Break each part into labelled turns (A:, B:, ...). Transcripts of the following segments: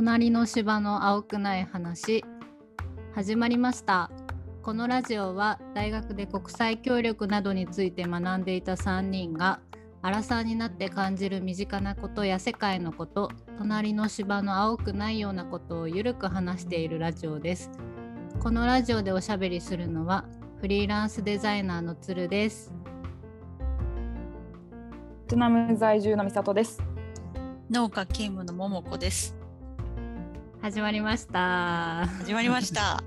A: 隣の芝の青くない話始まりましたこのラジオは大学で国際協力などについて学んでいた3人がアラサーになって感じる身近なことや世界のこと隣の芝の青くないようなことをゆるく話しているラジオですこのラジオでおしゃべりするのはフリーランスデザイナーのつるです
B: ベトナム在住の美里です。
C: 農家勤務の桃子です。
A: 始まりました
C: 始まりました。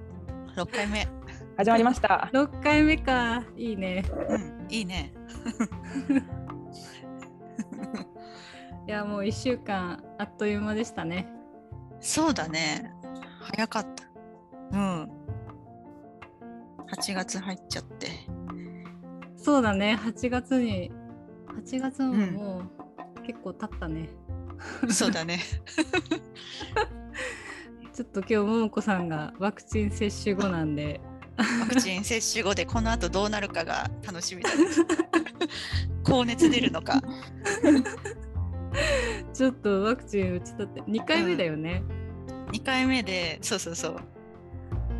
C: 六回目。
B: 始まりました。
A: 6回目かいいね
C: うん、いいね。
A: いやもう1週間あっという間でしたね
C: そうだね。早かった。うん。8月入っちゃって。
A: そうだね8月に8月も
C: うん
A: もう結構経ったね、
C: そうだね。
A: ちょっと今日ももこさんがワクチン接種後なんで
C: ワクチン接種後でこの後どうなるかが楽しみだね。高熱出るのか。
A: ちょっとワクチン打ちたって2回目だよね、
C: 2回目で、そうそうそう。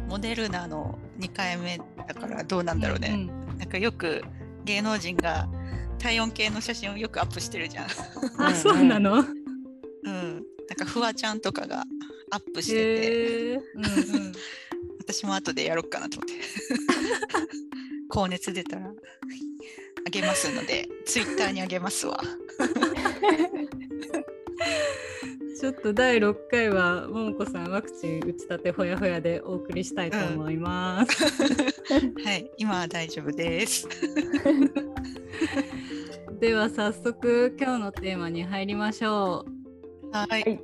C: モデルナの2回目だからどうなんだろうね。
A: ん
C: なんかよく芸能人が体温計の写真をよくアップしてるじゃん。
A: あそうなの？
C: うん。なんかフワちゃんとかがアップしてて。
A: うんうん。
C: 私も後でやろうかなと思って。高熱出たら。あげますのでツイッターにあげますわ。
A: ちょっと第6回はももこさんワクチン打ちたてほやほやでお送りしたいと思います、
C: はい今は大丈夫です。
A: では早速今日のテーマに入りましょう。
C: はい。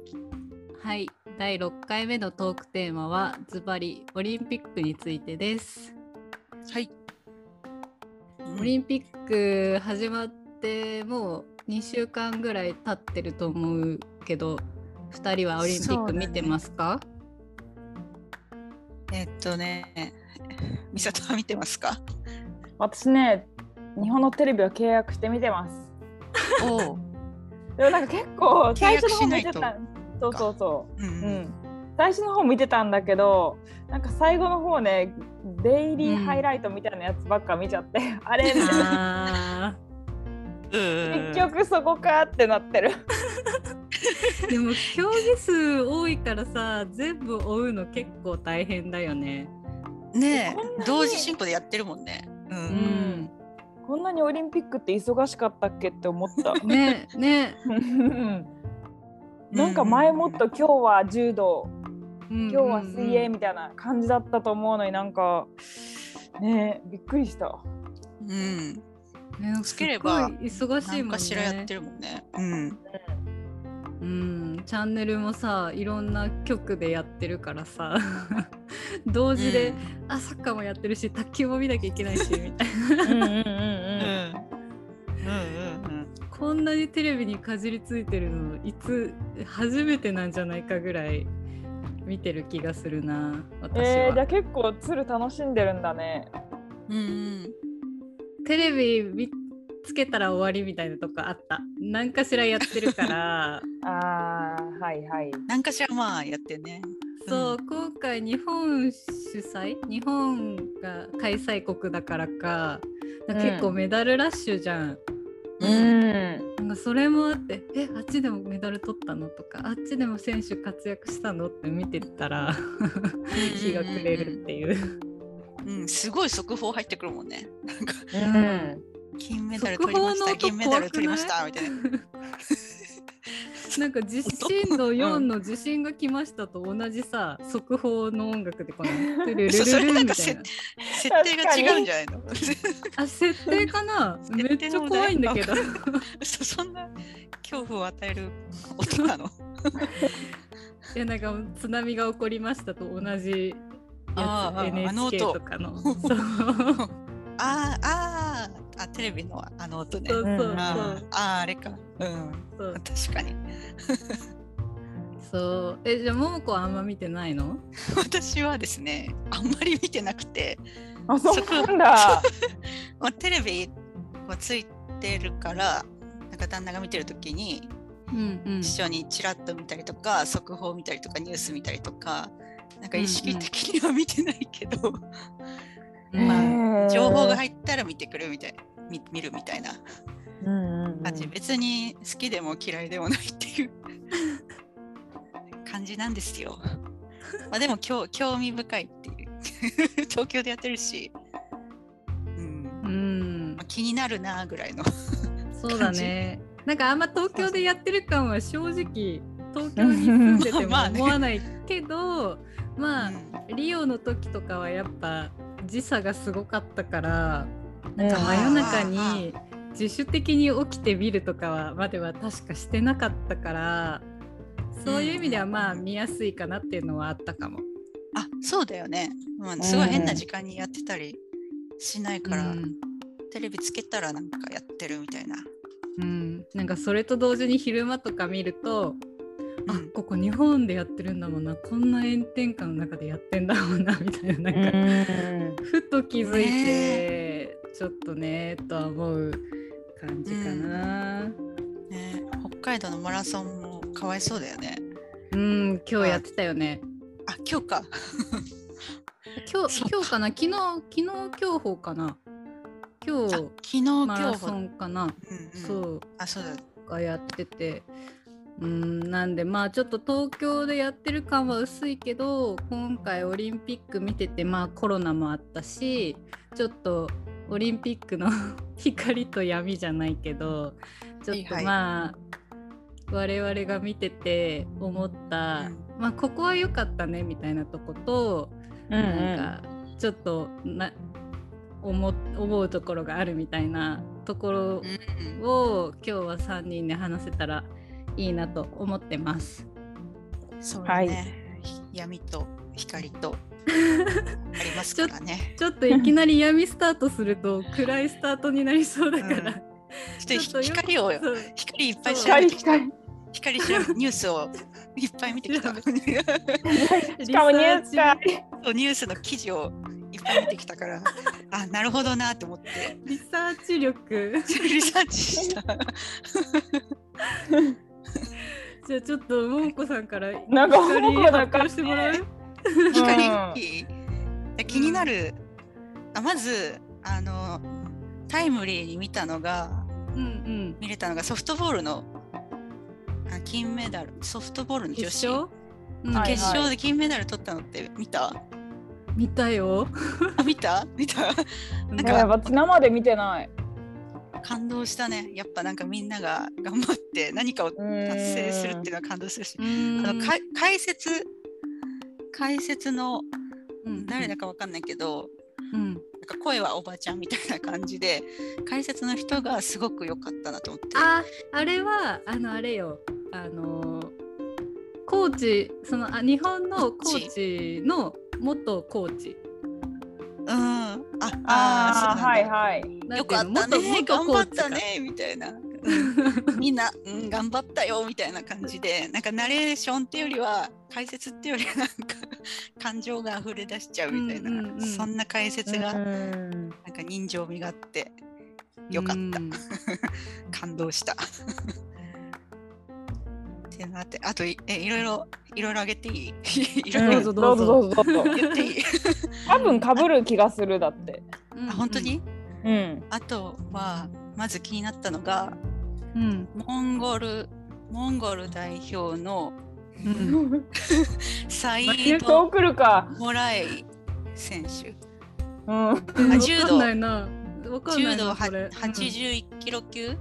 A: はい、第6回目のトークテーマはズバリオリンピックについてです。
C: はい
A: オリンピック始まってもう2週間ぐらい経ってると思うけど2人はオリンピック見てますか、
C: えっとね 美里は見てますか？
B: 私ね、日本のテレビを契約して見てます。
C: おう、
B: でもなんか結構最初の方見て
C: 契約しな
B: た。そうそうそうう。
C: ん
B: うん。最初の方見てたんだけど、なんか最後の方ね、デイリーハイライトみたいなやつばっか見ちゃって、あれみたいな。結局そこかってなってる。
A: ー でも競技数多いからさ全部追うの結構大変だよね。
C: ねえ同時進行でやってるもんねう
A: うんん、
B: こんなにオリンピックって忙しかったっけって思った。
A: ねね、
B: う んなんか前もっと今日は柔道、
A: 今
B: 今日は水泳みたいな感じだったと思うのになんかねびっくりした。
C: うん。
A: ね、
C: つければ
A: 忙しいもんね。
C: しらやってるもんね。うん。
A: うん、チャンネルもさいろんな局でやってるからさ 同時で、あサッカーもやってるし卓球も見なきゃいけないしみたいな
B: ん
A: なにテレビにかじりついてるのいつ初めてなんじゃないかぐらい見てる気がするな私は、
B: えー、じゃあ結構鶴楽しんでるんだね。
C: うんうん。
A: テレビ見つけたら終わりみたいなとこあった。何かしらやってるから。
B: ああはいはい。
C: 何かしらまあやってね。
A: そう、今回日本主催？日本が開催国だからか。結構メダルラッシュじゃん、
B: うん。
A: なんかそれもあってえあっちでもメダル取ったの？とかあっちでも選手活躍したの？って見てたら日が暮れるっていう。
C: うん、すごい速報入ってくるもんね。なんか
B: うん。
C: 金メダル取りました、
A: 速報の音
C: 銀メダル取りましたみたいな。
A: なんか地震度4の地震が来ましたと同じさ速報の音楽でこの「トゥルルルルン」
C: なんか
A: みたいな
C: 設定が違うんじゃないの
A: あ設定かなめっちゃ怖いんだけど
C: そそんな恐怖を与える音なの。
A: いやなんか津波が起こりましたと同じやつ NHK
C: 音
A: とかの
C: あーあーあ、テレビのあの音ね。
A: そうそうそう
B: うん
C: あーあー、あれか。うん。
A: そう
C: 確かに。
A: そう。えじゃあ桃子はあんま見てないの？
C: 私はですね、あんまり見てなくて、
B: あそうなんだ。
C: まあ、テレビはついてるから、なんか旦那が見てるときに、
A: うんうん。
C: 一緒にちらっと見たりとか速報見たりとかニュース見たりとかなんか意識的には見てないけど、
A: うん
C: まあ情報が入ったら見てくるみたい見見るみたいな感じ、別に好きでも嫌いでもないっていう。感じなんですよ。まあでも興 興味深いっていう。東京でやってるし、うん。
A: うん。
C: まあ、気になるなぐらいの。
A: そうだね。なんかあんま東京でやってる感は正直東京に住んでても思わないけどまあ
C: うん。
A: リオの時とかはやっぱ時差がすごかったからなんか
B: うん。
A: 真夜中に自主的に起きてみるとかはまでは確かしてなかったからそういう意味ではまあ見やすいかなっていうのはあったかも。
C: あそうだよね、まあ、すごい変な時間にやってたりしないから、
A: うん。
C: テレビつけたらなんかやってるみたいな。
A: うん、なんかそれと同時に昼間とか見ると、あ
C: うん。
A: ここ日本でやってるんだもんな。こんな炎天下の中でやってんだもんなみたいななんか、
B: うん。
A: ふと気づいて、ちょっとねとは思う感じかな。
C: ね、北海道のマラソンもかわいそうだよね。
A: うん、今日やってたよね。
C: あ今日か。
A: 今日 今日かな？昨日昨日今日方かな今日
C: あ昨日今
A: マラ
C: 日
A: ソンかな、
C: うんうん、
A: そう
C: あそうだ。
A: がやっててうんなんでまあちょっと東京でやってる感は薄いけど今回オリンピック見ててまあコロナもあったしちょっとオリンピックの 光と闇じゃないけどちょっと
C: はいはい
A: まあ、我々が見てて思った、まあここは良かったねみたいなとこと、
B: うん
A: なんかちょっとな思思うところがあるみたいなところ
C: うん。うん
A: を今日は3人で話せたらいいなと思ってます。
C: そうだね、闇と光とありますからね。
A: ちょっといきなり闇スタートすると暗いスタートになりそうだから、
C: う んちょっと
A: ちょっとよ
C: 光を光いっぱい調べ
B: 光
C: て
B: 光
C: 光調べニュースをいっぱい見てきた。
A: 調
C: そう
B: しかもニュースか
C: ニュースの記事をいっぱい見てきたから、あなるほどなと思って。
A: リサーチ力。
C: リサーチした。
A: じゃあちょっとももこさんから
B: なんか
A: 光
B: ももこなんか
A: 発表してもらう？
C: 光気になる、あまずあのタイムリーに見たのが
A: うんうん。
C: 見れたのがソフトボールのあ金メダル。ソフトボールの女子。
A: 決勝、うん
B: はい
C: 決勝で金メダル取ったのって見た、
A: 見たよ。
C: あ見た？見た？なん
B: え
C: か
B: 私生で見てない。
C: 感動したね。やっぱなんかみんなが頑張って何かを達成するっていうのは感動するし。あのか解説解説の
A: うん
C: 誰だかわかんないけど、
A: うん。
C: なんか声はおばちゃんみたいな感じで解説の人がすごく良かったなと思って。
A: ああれはあのあれよ。あのコーチそのあ日本のコーチ。の元コーチ。
C: うん。ああ
B: はい
C: い
B: はい。
C: よかったね。頑張ったね。みたいな。みんな、うん、頑張ったよ。みたいな感じで。なんかナレーションっていうよりは解説っていうよりはなんか感情が溢れ出しちゃうみたいな、
A: うんうんうん。
C: そんな解説が
B: うん
C: なんか人情味があってよかった。
A: うん。
C: 感動した。ってなってあといえいろいろいろいろあげていい？いろいろ
A: どうぞ
B: どうぞ。どうぞどうぞ。
C: 言っていい
B: 多分被る気がするだって。
A: うん
C: あ本当に、
B: うん。
C: あとはまず気になったのが
A: うん。
C: モンゴルモンゴル代表の
A: うん
C: サイド・
B: 来るか
C: モラエイ選手。
B: うん。
A: わかん
C: 柔道柔道は
A: なそれ。
C: 81キロ級、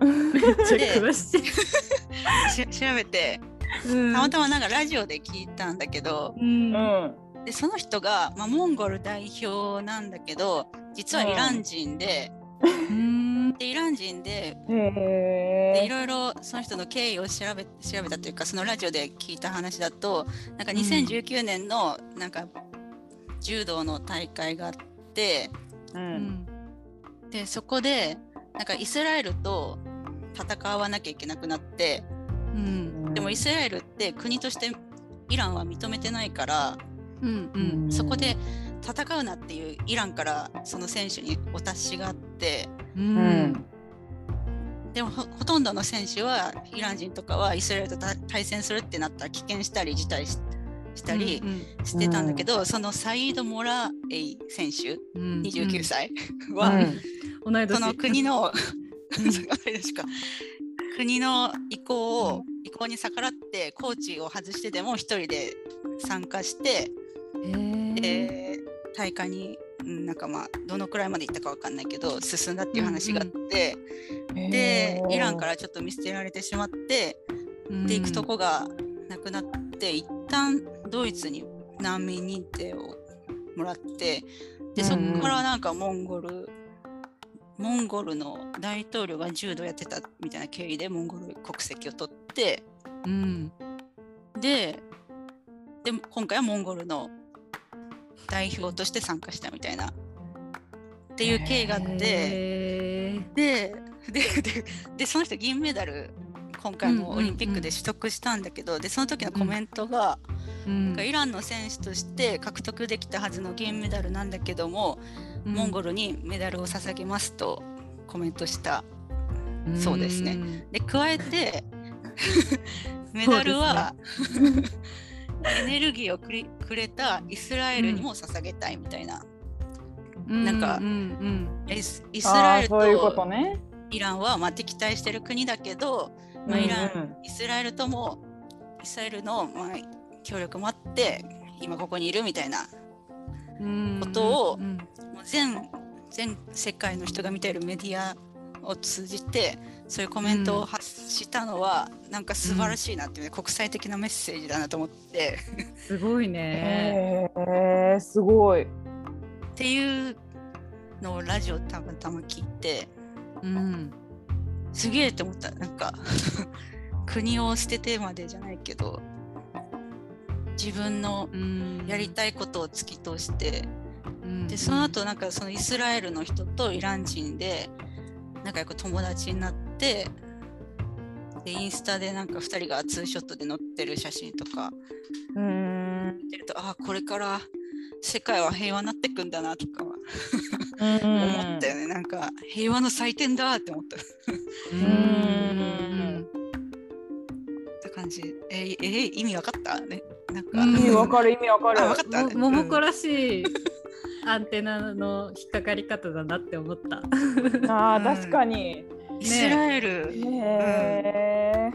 A: めっちゃ詳しい。
C: し調べて。
A: うん。
C: たまたまなんかラジオで聞いたんだけど
A: うん。
B: うん。
C: でその人が、まあ、モンゴル代表なんだけど実はイラン人で,、
A: うん
C: でイラン人ででいろいろその人の経緯を調べ調べたというかそのラジオで聞いた話だとなんか2019年のなんか柔道の大会があって
B: う
A: うんん。
C: でそこでなんかイスラエルと戦わなきゃいけなくなって
A: うん。
C: でもイスラエルって国としてイランは認めてないから
A: うんうん。
C: そこで戦うなっていうイランからその選手にお達しがあって
A: う
B: うん。ん
C: でもほほとんどの選手はイラン人とかはイスラエルとた対戦するってなったら棄権したり辞退ししたり
A: うん
C: してたんだけど、そのサイード・モラエイ選手
A: うん
C: 29歳
B: う
C: は、
B: ん
A: うん。
C: その国の、国の意向を、意向に逆らってコーチを外してでも一人で参加して、えー。大会にうんなんかまあどのくらいまで行ったかわかんないけど進んだっていう話があって、でイランからちょっと見捨てられてしまって
A: うん
C: で行くとこがなくなって一旦ドイツに難民認定をもらってでそこからなんかモンゴルモンゴルの大統領が柔道やってたみたいな経緯でモンゴル国籍を取って
A: うん。
C: でで今回はモンゴルの代表として参加したみたいな。っていう経緯があって。ででででその人銀メダル今回のオリンピックで取得したんだけど、でその時のコメントが、
A: うん。
C: イランの選手として獲得できたはずの銀メダルなんだけども、モンゴルにメダルを捧げますとコメントした。そうですね。
A: ん
C: で加えて メダルは、エネルギーをくりくれたイスラエルにも捧げたいみたいな、なんか
A: うんうん
C: イスイス
B: あ
C: ラエル
B: と。
C: イランはまあ敵対してる国だけど、まあ、イラン、
B: うん。
C: イスラエルともイスラエルのまあ協力もあって今ここにいるみたいな
A: うん
C: ことを
A: うん。
C: もう全全世界の人が見ているメディアを通じてそういうコメントを発したのは、なんか素晴らしいなっていうね、国際的なメッセージだなと思って。
A: すごいね。
B: へえすごい。
C: っていうのをラジオたまたま聞いて
A: うん。
C: すげえって思った。なんか国を捨ててまでじゃないけど自分の
A: うん。
C: やりたいことを突き通して、
A: うん。
C: でその後なんかそのイスラエルの人とイラン人で仲良く友達になってでインスタでなんか2人がツーショットで載ってる写真とか。
B: うん。
C: 見てるとあこれから世界は平和になってくんだなとか。は
B: 思
C: 思ったよね、なんか平和の祭典だって思った。っ
A: うん。
C: て感じ。えーえー意味わかった？ね。なんか、
A: うん。
B: 意味わかる意味わかる。
C: あわかったね。
A: もももこらしい アンテナの引っかかり方だなって思った。
B: あ確かに。
C: イスラエル、
B: へえ。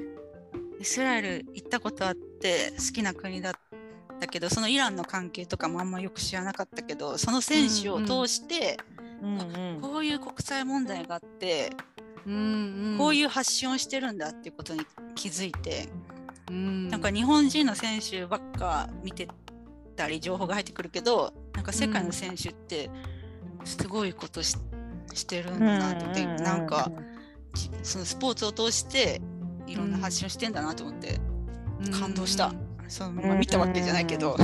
C: イスラエル行ったことあって好きな国だったけどそのイランの関係とかもあんまよく知らなかったけどその選手を通して、
B: うんうん。
C: こういう国際問題があって、
A: うん
C: こういう発信をしてるんだっていうことに気づいて、
A: うん。
C: なんか日本人の選手ばっか見てたり情報が入ってくるけどなんか世界の選手ってすごいことししてるんだなって、なんかじそのスポーツを通していろんな発信をしてんだなと思って、感動したそのまあ見たわけじゃないけど、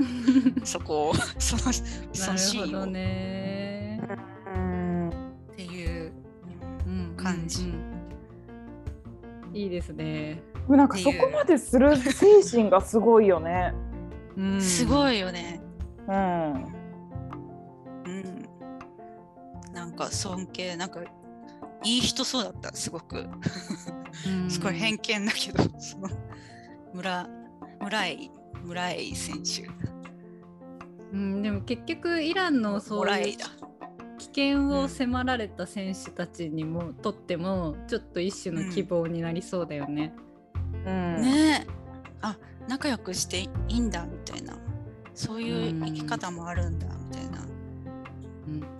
C: そこをそのそのシーンを
A: ほどね。
B: うん
C: っていう
A: うん
C: 感じ
A: うんいいですね。
B: なんかそこまでする精神がすごいよね。
A: うん
C: すごいよね。
B: うん。
C: うん。なんか尊敬、なんかいい人そうだった、すごく。
A: うん
C: すごい偏見だけど、その村、村井、村井選手。
A: うん、でも結局イランのそういう。危険を迫られた選手たちにもとってもちょっと一種の希望になりそうだよね。
B: うん。
C: ねえ。あ、仲良くしていいんだみたいな。そういう生き方もあるんだみたいな。
A: うん
C: うん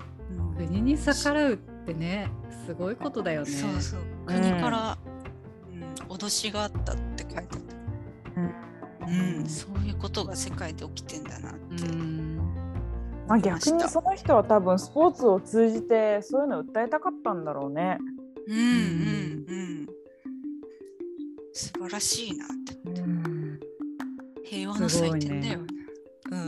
A: 国に逆らうってねすごいことだよね。
C: そうそう。国から、うん、脅しがあったって書いてあった。うん、そういうことが世界で起きてんだなって。
A: うん
B: まあ逆にその人は多分スポーツを通じてそういうのを訴えたかったんだろうね。
C: うんうんうん。素晴らしいなって。
A: うん
C: 平和の祭典だよね。うん、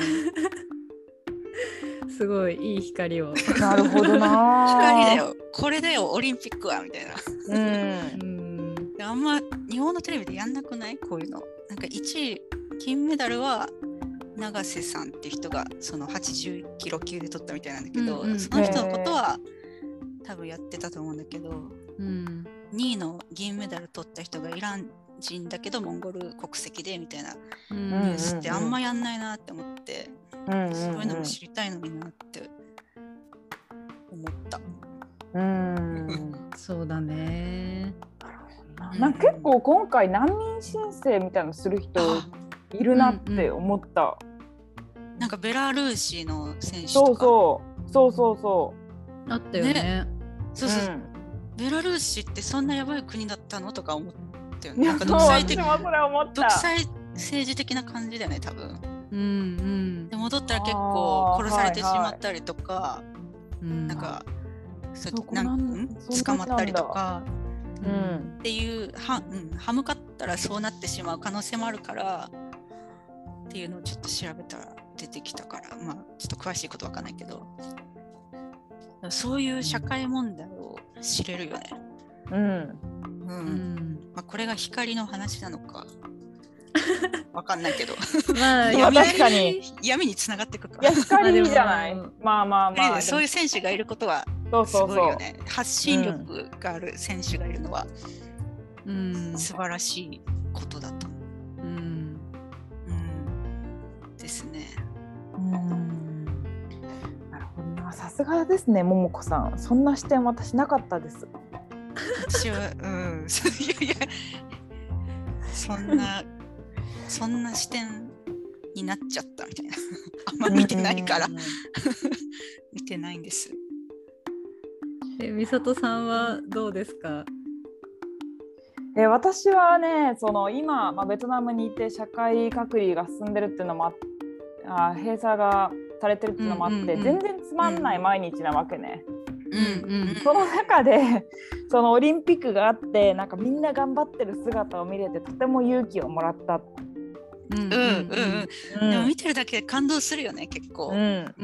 A: すごいいい光を。
B: なるほどな。
C: 光だ。よ。これだよ、オリンピックはみたいな。
B: うん
A: う。ん
C: であんま日本のテレビでやんなくない？こういうの。なんか1位、金メダルは永瀬さんって人がその80キロ級で取ったみたいなんだけど、
A: うんうん
C: その人のことは多分やってたと思うんだけど、
A: うん
C: 2位の銀メダル取った人がイラン人だけどモンゴル国籍でみたいな
A: うん
C: ニュースってあんまやんないなって思って、
B: うんうん
C: そういうのも知りたいのになって。思った。
B: うん。
A: そうだね。
B: なんか結構今回難民申請みたいなのする人
C: あ
B: いるなって思った。
C: なんかベラルーシの選手
B: そう
C: とか
B: そうそうそう。そ
A: あったよね。
C: そうそう。
B: うん。
C: ベラルーシってそんなやばい国だったのとか思ったよね。なんか独裁的 独裁政治的な感じだよね多分。
A: うん
C: で戻ったら結構殺されてしまったりとか、
A: うん。うん
C: なんかそ
B: そこ
C: な
B: なん
C: 捕まったりとか
B: うん
C: っていうは、うん、歯向かったらそうなってしまう可能性もあるからっていうのをちょっと調べたら出てきたからまあちょっと詳しいことわかんないけどそういう社会問題を知れるよね。
B: うん
C: うん
A: うん。
C: まあ、これが光の話なのか わかんないけど
A: まあ、
C: 闇
B: 確かに
C: 闇につながっていくか
B: いや
C: ら。
B: 光いいじゃない
A: まあ
B: まあまあまあ
C: そういう選手がいることは
B: そう
C: す
B: そうそう
C: ごいよね。発信力がある選手がいるのは
A: うん。
C: 素晴らしいことだと思う。
A: うん。
C: うん、ですね。
B: うんなるほどなさすがですね桃子さんそんな視点私なかったです
C: 私は、うん、そういやいや、そんな、そんな視点になっちゃったみたいな。あんま見てないから
B: う、ん
C: 見てないんです。
A: え、美里さんはどうですか？
B: え私はねその今、まあ、ベトナムにいて社会隔離が進んでるっていうのもあっあ閉鎖がされてるっていうのもあって、
A: うんうんうん
B: 全然つまんない毎日なわけね。
C: うん
A: うん
B: その中で そのオリンピックがあってなんかみんな頑張ってる姿を見れてとても勇気をもらった。
A: うん
C: うんうんでも見てるだけで感動するよね、結構。
B: うん
A: う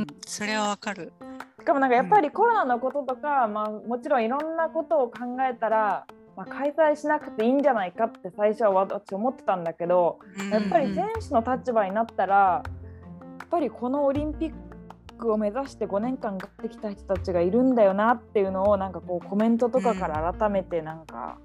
A: ん。
C: それはわかる。
B: しかもなんかやっぱりコロナのこととか、まあ、もちろんいろんなことを考えたら、まあ、開催しなくていいんじゃないかって最初は私思ってたんだけどやっぱり選手の立場になったらやっぱりこのオリンピックを目指して5年間頑張ってきた人たちがいるんだよなっていうのをなんかこうコメントとかから改めてなんか、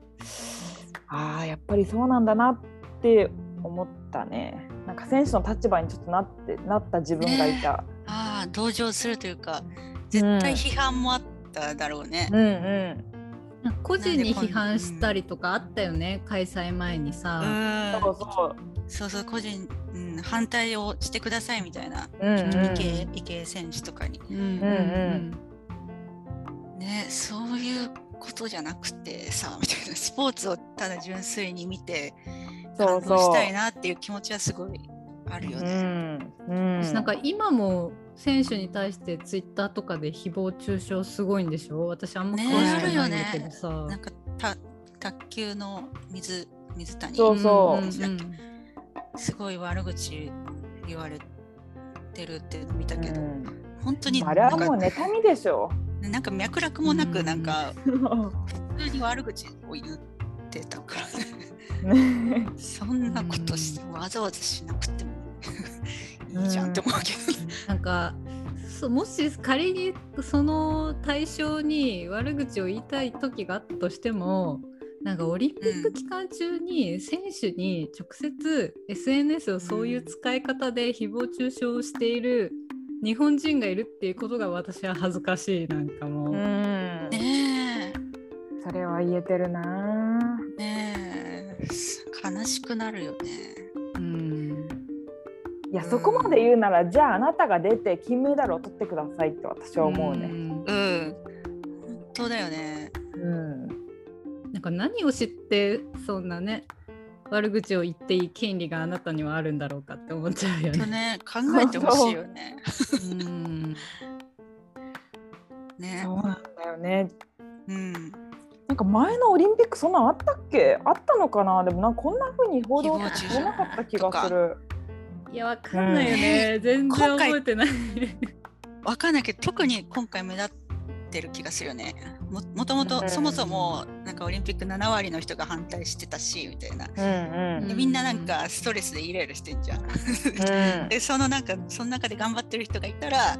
B: ああやっぱりそうなんだなって思ったね。なんか選手の立場にちょっとなってなった自分がいた。
C: ああ、同情するというか、絶対批判もあっただろうね。
B: うんうん。
A: なんか個人に批判したりとかあったよね、開催前にさ。
C: うん
B: そうそう。
C: そうそう、個人、うん、反対をしてくださいみたいな、
B: うんうん
C: 池江池江選手とかに。
A: うん
B: うん
C: ね、そういうことじゃなくてさ、みたいな、スポーツをただ純粋に見て、感動したいなっていう気持ちはすごいあるよ
B: う
C: ね。
B: んうん
A: 私なんか今も選手に対してツイッターとかで誹謗中傷すごいんでしょ？私あんま詳し
C: ね
A: くないんだ
C: あるよね
A: けどさ。
C: なんかた卓球の水水谷。
B: そうそう。
A: うん
C: すごい悪口言われてるって見たけど、
B: うん。
C: 本当に
B: あれはもう妬みでしょ。
C: なんか脈絡もなく
A: うん。
C: なんか 普通に悪口を言ってたから。ね。
B: ね
C: そんなことしてわざわざしなくてもいいじゃんって思うけど、
A: なんかそもし仮にその対象に悪口を言いたい時があったとしてもなんかオリンピック期間中に選手に直接 SNS をそういう使い方で誹謗中傷をしている日本人がいるっていうことが私は恥ずかしいなんかもう。
B: うん
C: ね
B: それは言えてるな。
C: えねえ悲しくなるよね。
A: うん
B: いやそこまで言うならじゃああなたが出て金メダルを取ってくださいって私は思うね。
A: ん
C: うん本当だよね。
B: うん。
A: なんか何を知ってそんなね悪口を言っていい権利があなたにはあるんだろうかって思っちゃうよね。
C: とね考えてほしいよね。
A: うん
C: ね
B: そうなんだよね。
C: うん
B: なんか前のオリンピックそんなんあったっけ？あったのかな？でもなんかこんな風に報道されなかった気がする。
A: いやわかんないよね、全然
C: 今回
A: 覚えてない。
C: わかんないけど特に今回目立ってる気がするよね。ももとも
B: うん
C: とそもそもなんかオリンピック7割の人が反対してたしみたいな。
B: うん
C: でみんななんかストレスでイライラしてんじゃん。
B: うん。
C: でそのなんかその中で頑張ってる人がいたら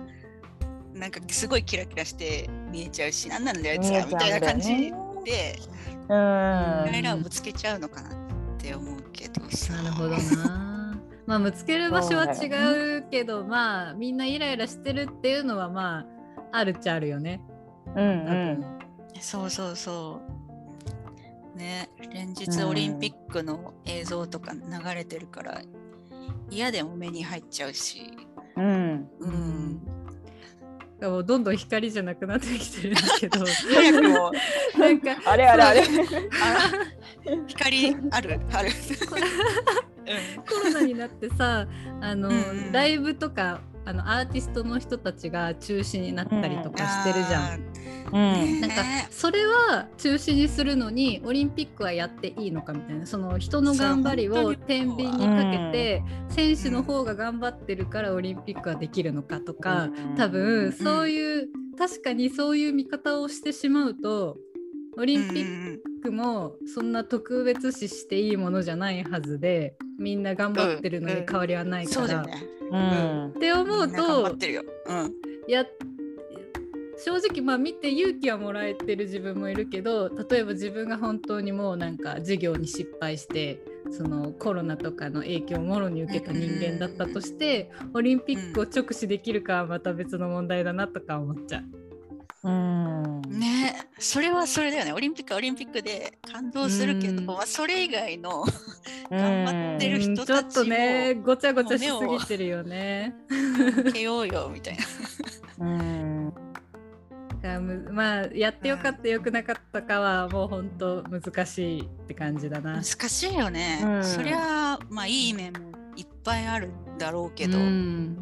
C: なんかすごいキラキラして見えちゃうし何なんだよあいつらみたいな感じで
B: うん
C: イライラをぶつけちゃうのかなって思うけどさ
A: なるほどな。まあぶつける場所は違うけど、まあみんなイライラしてるっていうのはまああるっちゃあるよね。
B: うんうん。
C: そうそうそう。ね連日オリンピックの映像とか流れてるから嫌でも目に入っちゃうし。
B: うん。
C: うん。
A: もうどんどん光じゃなくなってきてるんだけど。
C: 早くも。
A: なんか
B: あれあれあれ。
C: あ光ある？ある
A: コロナになってさあの、
C: うんうん。
A: ライブとかあのアーティストの人たちが中止になったりとかしてるじゃん。
C: ん
B: うん。
A: なんかそれは中止にするのにオリンピックはやっていいのかみたいな。その人の頑張りを天秤にかけて、選手の方が頑張ってるからオリンピックはできるのかとか、
B: うん。
A: 多分そういう、確かにそういう見方をしてしまうとオリンピックもそんな特別視していいものじゃないはずでみんな頑張ってるのに変わりはないから。
C: そうだよね。
B: うん。
A: って思うと
C: ってるよ、うん、
A: や正直まあ見て勇気はもらえてる自分もいるけど例えば自分が本当にもうなんか授業に失敗してそのコロナとかの影響をもろに受けた人間だったとしてオリンピックを直視できるかはまた別の問題だなとか思っちゃう。
B: うん。
C: ねそれはそれだよね。オリンピックはオリンピックで感動するけど、
A: うん。
C: まあ、それ以外の
B: う ん
C: 頑張ってる人
A: うん。ちょっとねごちゃごちゃしすぎてるよね。
C: 受けようよみたいな。
B: うん。
A: まあやってよかったよくなかったかはもう本当難しいって感じだな。
C: 難しいよね、
B: うん。
C: そりゃまあいい面もいっぱいあるんだろうけど、
A: うん。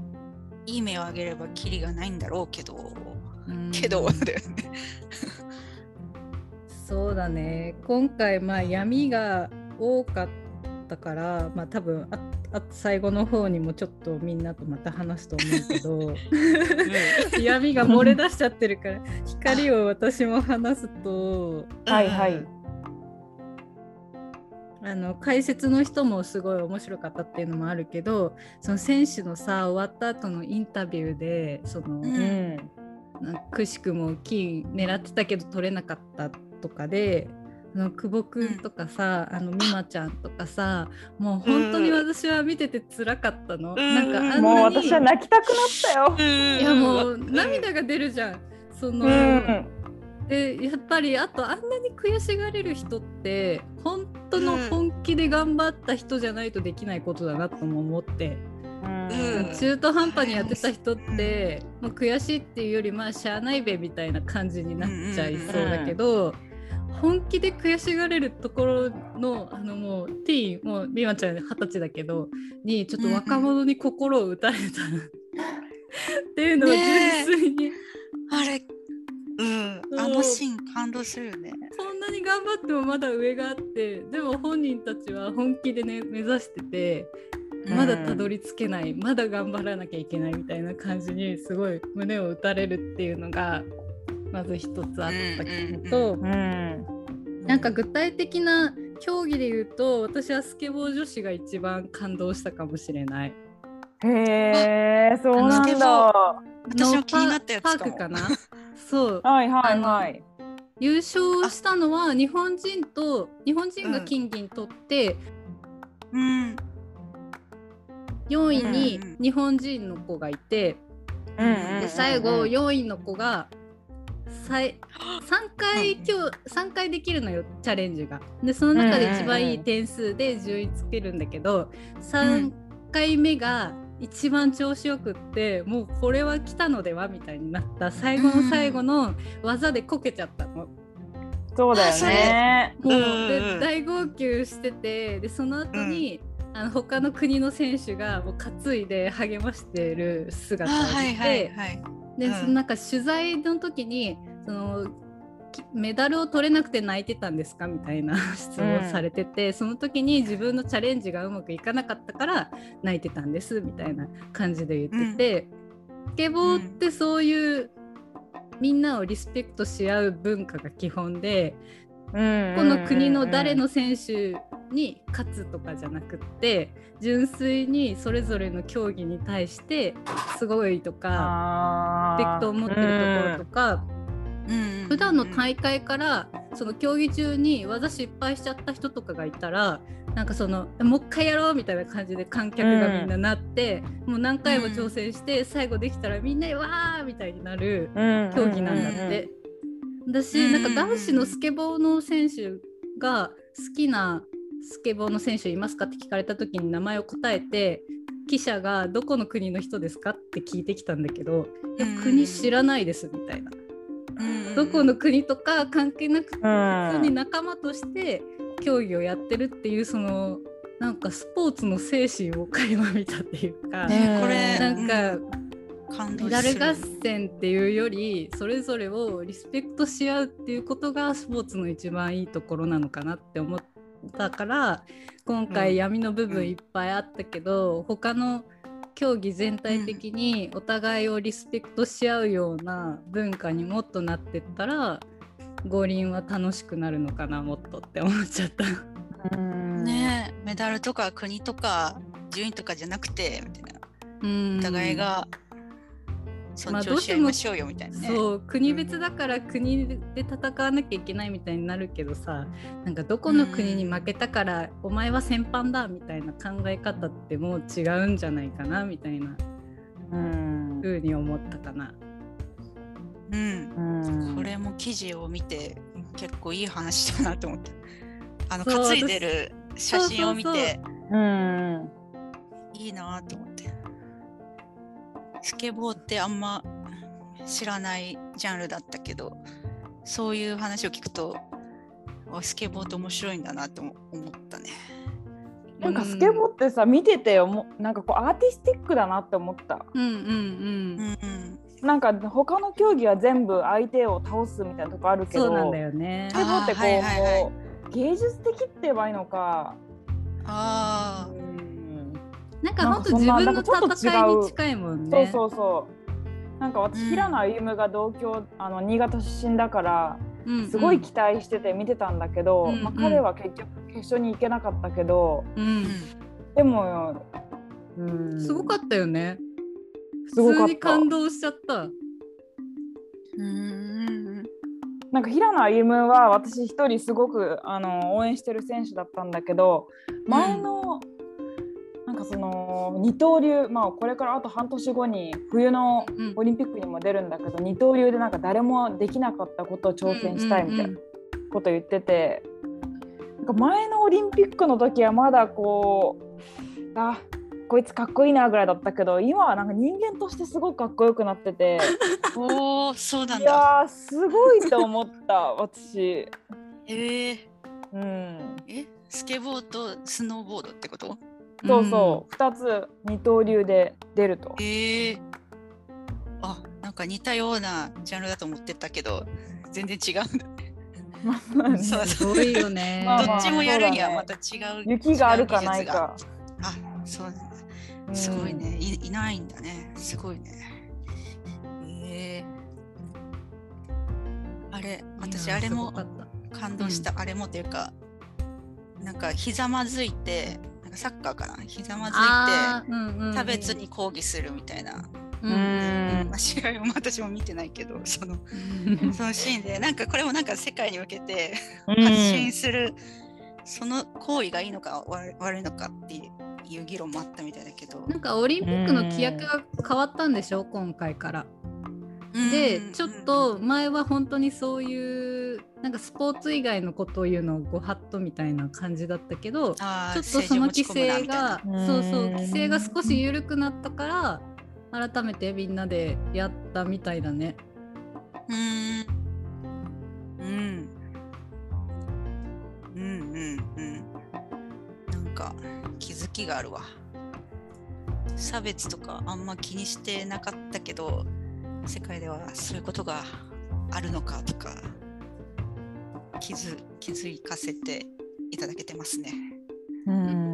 C: いい面をあげればキリがないんだろうけど、
A: うん。
C: け どだよね。
A: そうだね。今回まあ闇が多かったからまあ多分ああ最後の方にもちょっとみんなとまた話すと思うけど 闇が漏れ出しちゃってるから光を私も話すと
B: はいはい。
A: あの解説の人もすごい面白かったっていうのもあるけどその選手のさ終わった後のインタビューでその、
C: うん
A: くしくも金狙ってたけど取れなかったとかであの久保くんとかさ、あの美馬ちゃんとかさもう本当に私は見てて辛かったの、
C: うん。
A: なんかあんなに
B: もう私は泣きたくなったよ。
A: いやもう涙が出るじゃん。その、
B: うん。
A: でやっぱりあとあんなに悔しがれる人って本当の本気で頑張った人じゃないとできないことだなとも思って、
C: うん。
A: 中途半端にやってた人って、もう悔しいっていうよりまあしゃあないべみたいな感じになっちゃいそうだけど、本気で悔しがれるところのあのもうティーンもう美和ちゃん二十歳だけどにちょっと若者に心を打たれた、っていうのを純粋に、
C: あれ、うん、あのシーン感動するよね。
A: こんなに頑張ってもまだ上があってでも本人たちは本気でね目指しててまだたどり着けない、まだ頑張らなきゃいけないみたいな感じにすごい胸を打たれるっていうのがまず一つあったのと、
B: うん
A: なんか具体的な競技で言うと私はスケボー女子が一番感動したかもしれない。
B: へえ、そうなんだ。
C: 私も気になったやつかも。
A: パークかな？そう。
B: はいはいはい。
A: 優勝したのは日本人と日本人が金銀取って、
C: うん、
A: 4位に日本人の子がいて、で最後4位の子が最3回今日3回できるのよチャレンジが。でその中で一番いい点数で順位つけるんだけど3回目が一番調子よくってもうこれは来たのではみたいになった最後の最後の技でこけちゃったの。
B: そうだよね。
A: もう大号泣しててでその後に、あの他の国の選手がもう担いで励ましてる
C: あ
A: 姿を見て、
C: はいはいはい。
A: で、
C: うん。
A: そのなんか取材の時にそのきメダルを取れなくて泣いてたんですか？みたいな 質問されてて、その時に自分のチャレンジがうまくいかなかったから泣いてたんですみたいな感じで言ってて、スケボーってそういうみんなをリスペクトし合う文化が基本で、
B: こ
A: この国の誰の選手に勝つとかじゃなくって純粋にそれぞれの競技に対してすごいとかリスペクトを持ってるところとか、
C: うん。
A: 普段の大会からその競技中に技失敗しちゃった人とかがいたらなんかそのもう一回やろうみたいな感じで観客がみんななって、もう何回も挑戦して、最後できたらみんなでわーみたいになる競技なんだって。私、
C: うん
A: なんか男子のスケボーの選手が好きなスケボーの選手いますかって聞かれた時に名前を答えて記者がどこの国の人ですかって聞いてきたんだけど、国知らないですみたいな、どこの国とか関係なくて
B: うん。
A: 普通に仲間として競技をやってるっていうそのなんかスポーツの精神を垣間見たっていうか、
C: ねこれ
A: なんか、
C: 感動
A: メダル合戦っていうよりそれぞれをリスペクトし合うっていうことがスポーツの一番いいところなのかなって思ったから今
C: うん。
A: 回闇の部分いっぱいあったけど、他の競技全体的にお互いをリスペクトし合うような文化にもっとなってったら五輪は楽しくなるのかなもっとって思っちゃった。
B: うん。
C: ねメダルとか国とか順位とかじゃなくてみたいな。
A: うん。
C: お互いが尊
A: まあど
C: 重し合いましょうよみたいなね。
A: そう国別だから国で戦わなきゃいけないみたいになるけどさなんかどこの国に負けたからお前は戦犯だみたいな考え方ってもう違うんじゃないかなみたいな
B: うん
A: 風に思ったかな。
C: うん
B: うん
C: これも記事を見て結構いい話だなと思った。あの担いでる写真を見て
B: うん
C: いいなと思って。スケボーってあんま知らないジャンルだったけどそういう話を聞くとあスケボーって面白いんだなと思思ったね。
B: なんかスケボーってさ見てて思うなんかこうアーティスティックだなって思った。
A: うんうんうん。
C: うんうん。
B: なんか他の競技は全部相手を倒すみたいなとこあるけど
A: そうなんだよね。
B: ス。ケボーってこう、
C: はいはいはい。
B: もう芸術的って言えばいいのか。
C: あ
B: うん
A: なんか本当自分の
B: なんかちょっと違う
A: 戦いに近いもん
B: そう
A: ね。
B: そうそう。なんか私、
C: うん。
B: 平野歩夢が同郷あの新潟出身だから
A: うんうん。
B: すごい期待してて見てたんだけど、
A: うん
B: まあ、
A: うん
B: 彼は結局決勝に行けなかったけど、
A: う
C: ん。
A: ん
B: でも、うん、
A: すごかったよね。普通に感動しちゃった。
C: うん。
B: なんか平野歩夢は私一人すごくあの応援してる選手だったんだけど前の、なんかその二刀流まあこれからあと半年後に冬の
A: うん。
B: オリンピックにも出るんだけど二刀流でなんか誰もできなかったことを挑戦したいみたいなこと言ってて、なんか前のオリンピックの時はまだこうあこいつかっこいいなぐらいだったけど今はなんか人間としてすごくかっこよくなってて
C: おおそうなん
B: い
C: だ。
B: やーすごいと思った私。
C: えー、
B: うん、
C: えスケボーとスノーボードってこと？
B: そうそう、二つ二刀流で出ると。
C: えー、あなんか似たようなジャンルだと思ってたけど全然違うんだね。
B: まあ
C: そう
A: すごいよね。
C: どっちもやるにはまた違う。
B: 雪があるかない。か。
C: あそうなんだ。
B: うん
C: すごいね、い。いないんだね。すごいね。えー、あれ、私、あれも感動した、あれもというか、なんかひざまずいて、なんかサッカーかな、ひざまずいて、差別に抗議するみたいな、
A: うん。
B: うん。
C: まあ、試合も私も見てないけど、その
A: うん
C: そのシーンで、なんかこれもなんか世界に向けて
B: うん。
C: 発信する、その行為がいいのか悪悪いのかっていう議論もあったみたいだけど。
A: なんかオリンピックの規約が変わったんでしょ今回から。でちょっと前は本当にそういうなんかスポーツ以外のことを言うのをご法度みたいな感じだったけどちょっとその規制がそうそう
B: うん
A: 規制が少し緩くなったから改めてみんなでやったみたいだね。
C: うーん。うん。うん。うん。うん。なん。か気づきがあるわ差別とかあん。ま気にしてなかったけど世界ではそういうことがあるのかとか気づ気づかせていただけてますね。
B: うん。
A: うん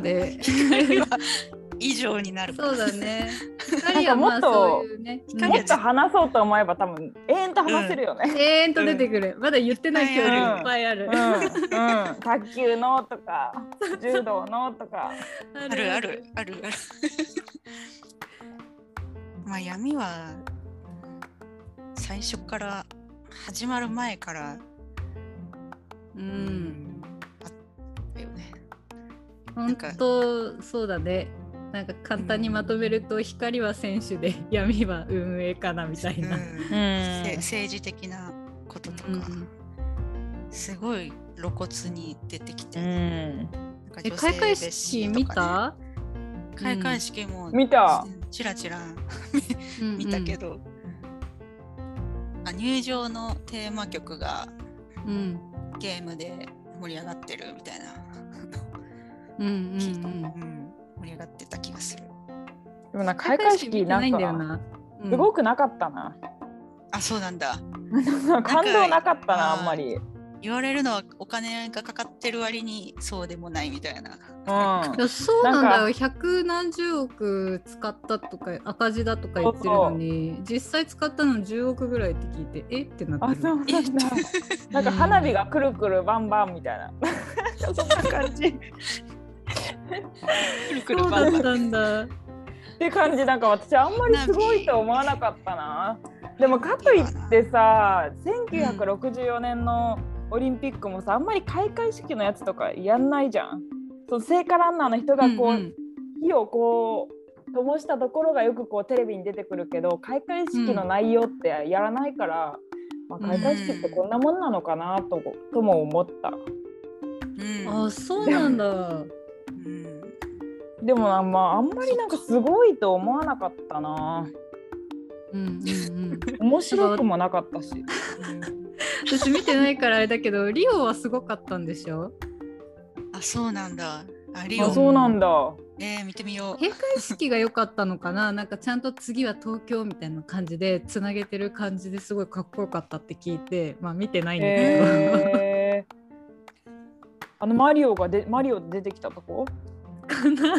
C: 闇あと光は
A: ここらで
C: 光は以上になる
A: そうだね。
B: なんかもっと
A: そういうね。
C: 光
B: もっと話そうと思えば多分永遠と話せるよね。
A: 永遠と出てくる。まだ言ってない競技いっぱいある。
B: うん、うん、卓球のとか 柔道のとか。
C: あるあるあるある。まあ闇は最初から始まる前から
A: うん。本当そうだね。なんか簡単にまとめると光は選手で闇は運営かなみたいな。
C: うん。せ政治的なこととか、
A: うん。
C: すごい露骨に出てきて、
B: うん、
A: え開会式見た？
C: ね。開会式も
B: 見た。
C: ちらちら
A: うん。
C: 見たけど、あ入場のテーマ曲が
A: うん。
C: ゲームで盛り上がってるみたいな、
A: うんうんうん。
C: うん盛り上がってた気がする。
B: でもな開会式なんか
A: ないんだよな。うん
B: すごくなかったな。
C: あそうなんだ。
B: 感動なかったな
C: あ
B: んまり。
C: 言われるのはお金がかかってる割にそうでもないみたいな。
B: うん
A: そうなんだよ百何十億使ったとか赤字だとか言ってるのに実際使ったの10億ぐらいって聞いてえってなって
B: あ
A: る
B: そうなんだ。なんか花火がくるくるバンバンみたいな。そんな感じ。
C: くるバンバン
A: だったんだ
B: って感じなんか私あんまりすごいと思わなかったな。でもかといってさ1964年のオリンピックもさあんまり開会式のやつとかやんないじゃん。そう聖火ランナーの人がこう、
A: うんうん
B: 火をこう灯したところがよくこうテレビに出てくるけど開会式の内容ってやらないから、まあ、開会式ってこんなもんなのかなと,、とも思った。
C: うん
A: あそうなんだ
C: うん
B: でもな、まあ、あんまりなんかすごいと思わなかったな。
A: うんうんうん
B: 面白くもなかったし。
A: 私見てないからあれだけどリオはすごかったんでしょ？
C: あそうなんだ。あリオ
B: あそうなんだ。
C: えー、見てみよう。
A: 閉会式が良かったのかな？なんかちゃんと次は東京みたいな感じでつなげてる感じですごいかっこよかったって聞いてまあ見てないんだけど、
B: へーあのマリオがでマリオで出てきたとこ？
A: かな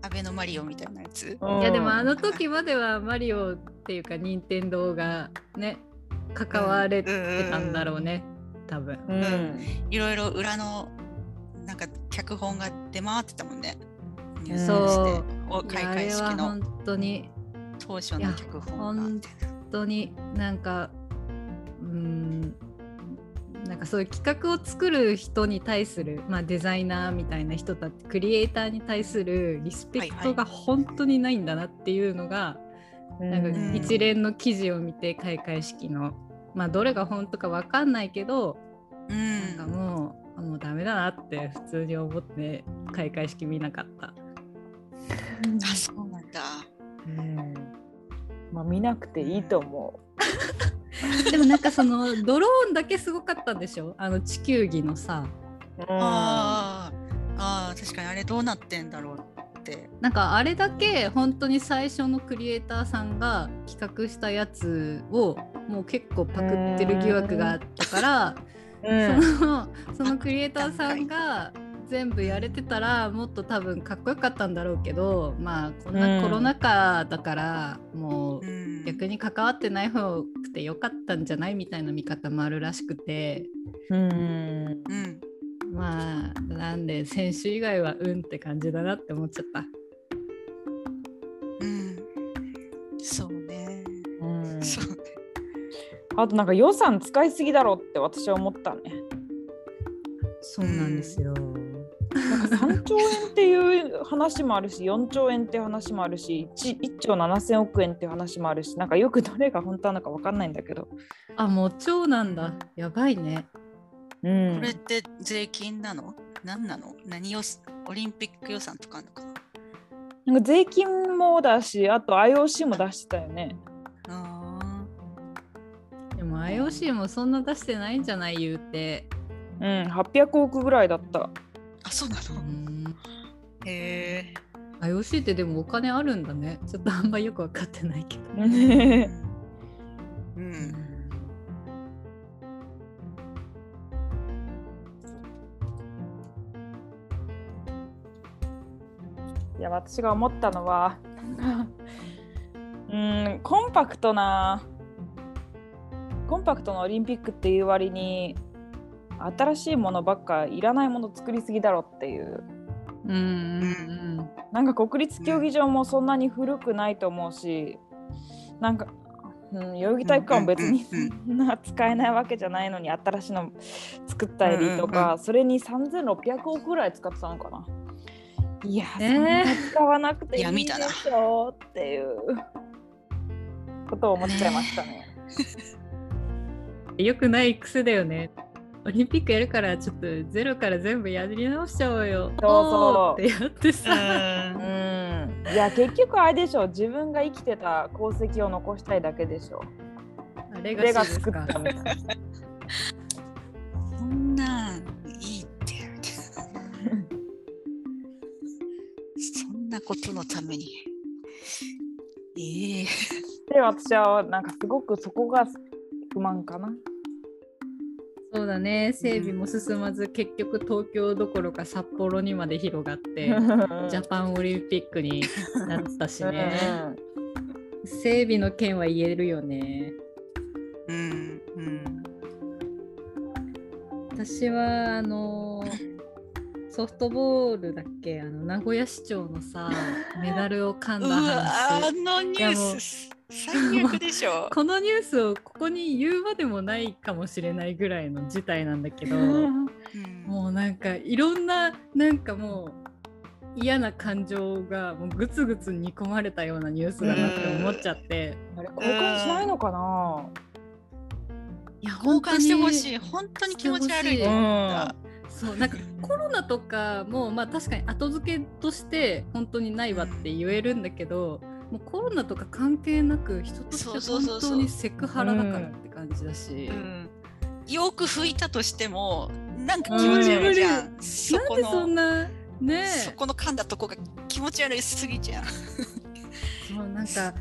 C: アベノマリオみたいなやつ。
A: いやでもあの時まではマリオっていうか任天堂がね関われてたんだろうね多分。
B: うん、
C: いろいろ裏のなんか脚本が出回ってたもんね。ニュース
B: そう
C: 開会式
A: れは
C: の
A: 本当に
C: 当初の脚本が。
A: 本当になんかうーんなんかそういう企画を作る人に対する、まあ、デザイナーみたいな人たちクリエイターに対するリスペクトが本当にないんだなっていうのが、なんか
C: うん
A: 一連の記事を見て開会式の、まあ、どれが本当か分かんないけど、
C: う
A: なんか
C: ん。
A: もうあもうダメだなって普通に思って開会式見なかった。
C: あそうなんだ。
B: うんまあ見なくていいと思
A: でもなんかそのドローンだけすごかったんでしょ？あの地球儀のさ。
C: あー。あー確かにあれどうなってんだろうって。
A: なんかあれだけ本当に最初のクリエイターさんが企画したやつをもう結構パクってる疑惑があったから、
B: うん。
A: そのそのクリエイターさんが全部やれてたらもっと多分かっこよかったんだろうけどまあこん
B: う
A: なんコロナ禍だからもう
C: うん
A: 逆に関わってない方くてよかったんじゃないみたいな見方もあるらしくて
B: うん
C: うん。
A: まあなんで選手以外はうんって感じだなって思っちゃった。
C: うん。そうね。
B: うん
C: そうね。
B: あとなんか予算使いすぎだろうって私は思ったね。
A: そうなんですよ。
B: なんか3兆円っていう話もあるし4兆円っていう話もあるし 1, 1兆7000億円っていう話もあるしなんかよくどれが本当なのか分かんないんだけど。
A: あ、もう超なんだ。やばいね。
B: うん
C: これって税金なの？何なの？何をオリンピック予算とかあるのかな？
B: なんか税金もだしあと IOC も出してたよね。
C: あ
A: でも IOC もそんな出してないんじゃない？言うて。
B: うん800億ぐらいだった。
C: ーあ、そうな
A: う
C: の
A: ん。
C: へえ。
A: IOC ってでもお金あるんだね。ちょっとあんまよく分かってないけど。
C: う
A: うん
C: ん。
B: いや私が思ったのは うんコンパクトなコンパクトなオリンピックっていう割に新しいものばっかいらないもの作りすぎだろっていう
A: うんうん
B: なんか国立競技場もそんなに古くないと思うしなんか、うん、代々木体育館も別にそんな使えないわけじゃないのに新しいの作ったりとか、それに3600億ぐらい使ってたのかないや、
A: ね
B: そんな使わなくていいでしょっていうことを思っちゃいましたね。
A: うん。よくない癖だよね。オリンピックやるからちょっとゼロから全部やり直しちゃおうよ。
B: そうそう
A: ってやってさ。
B: うん、いや結局あれでしょ自分が生きてた功績を残したいだけでしょ。
A: あレ
B: レ
A: ガ
B: 作ったみたいな。
C: そんなんいいってそんなことのためにええ
B: で私はなんかすごくそこが不満かな。
A: そうだね。整備も進まず、結局東京どころか札幌にまで広がって、ジャパンオリンピックになったしね。整備の件は言えるよね。
C: うんうん
A: 私はあのソフトボールだっけ？あの名古屋市長のさメダルを噛んだ
C: うわあ
A: 話
C: のニュース最悪でしょ。
A: このニュースをここに言うまでもないかもしれないぐらいの事態なんだけど
C: うん。
A: もうなんかいろんななんかもう嫌な感情がもうぐつぐつ煮込まれたようなニュースだなって思っちゃって。
B: あれ交換しないのかな？
A: いや
C: 交換してほし
A: い。
C: い本当に気持ち悪い。
A: してほしい。
C: と思った
A: そうなんかコロナとかもまあ確かに後付けとして本当にないわって言えるんだけど、もうコロナとか関係なく人として本当にセクハラだからって感じだし、
C: うん。よく吹いたとしてもなんか気持ち悪いじゃん、そこ
A: なんでそ
C: の
A: んなね。
C: そこの噛んだとこが気持ち悪いすぎちゃう。
A: そうなんか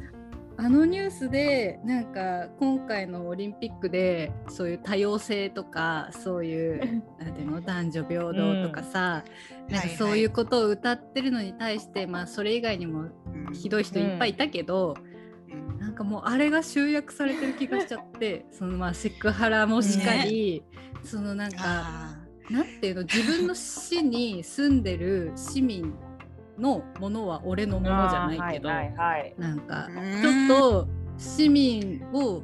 A: あのニュースでなんか今回のオリンピックでそういう多様性とかそういう なんていうの男女平等とかさ、なんかそういうことを歌ってるのに対して、まあそれ以外にも
C: うん。
A: ひどい人いっぱいいたけど、
C: うん。
A: なんかもうあれが集約されてる気がしちゃって そのまあセクハラもしかり、そのなんか
C: あ
A: なんていうの自分の市に住んでる市民のものは俺のものじゃないけど、
B: はいはいはい。
A: なんか
C: うん。
A: ちょっと市民を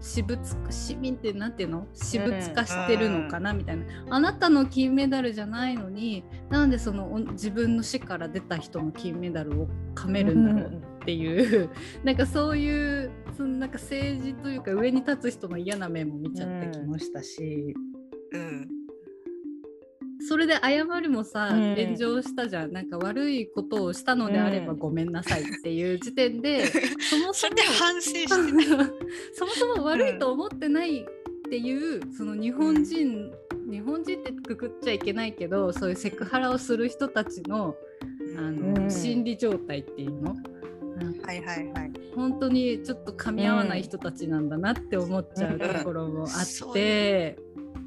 A: 私物市民ってなんていうの？私物化してるのかな？みたいな、あなたの金メダルじゃないのになんでそのお自分の市から出た人の金メダルをかめるんだろうっていう、なんかそういうそのなんか政治というか上に立つ人の嫌な面も見ちゃってきましたし、
C: うん
A: それで謝るもさ、
B: うん。
A: 炎上したじゃん。なんか悪いことをしたのであれば
B: うん。
A: ごめんなさいっていう時点で、そもそも
C: それで反省して
A: そもそも悪いと思ってないっていう、その日本人、日本人ってくくっちゃいけないけどそういうセクハラをする人たちのあの、
B: うん。
A: 心理状態っていうの？
C: はいはいはい。
A: 本当にちょっと噛み合わない人たちなんだなって思っちゃうところもあって。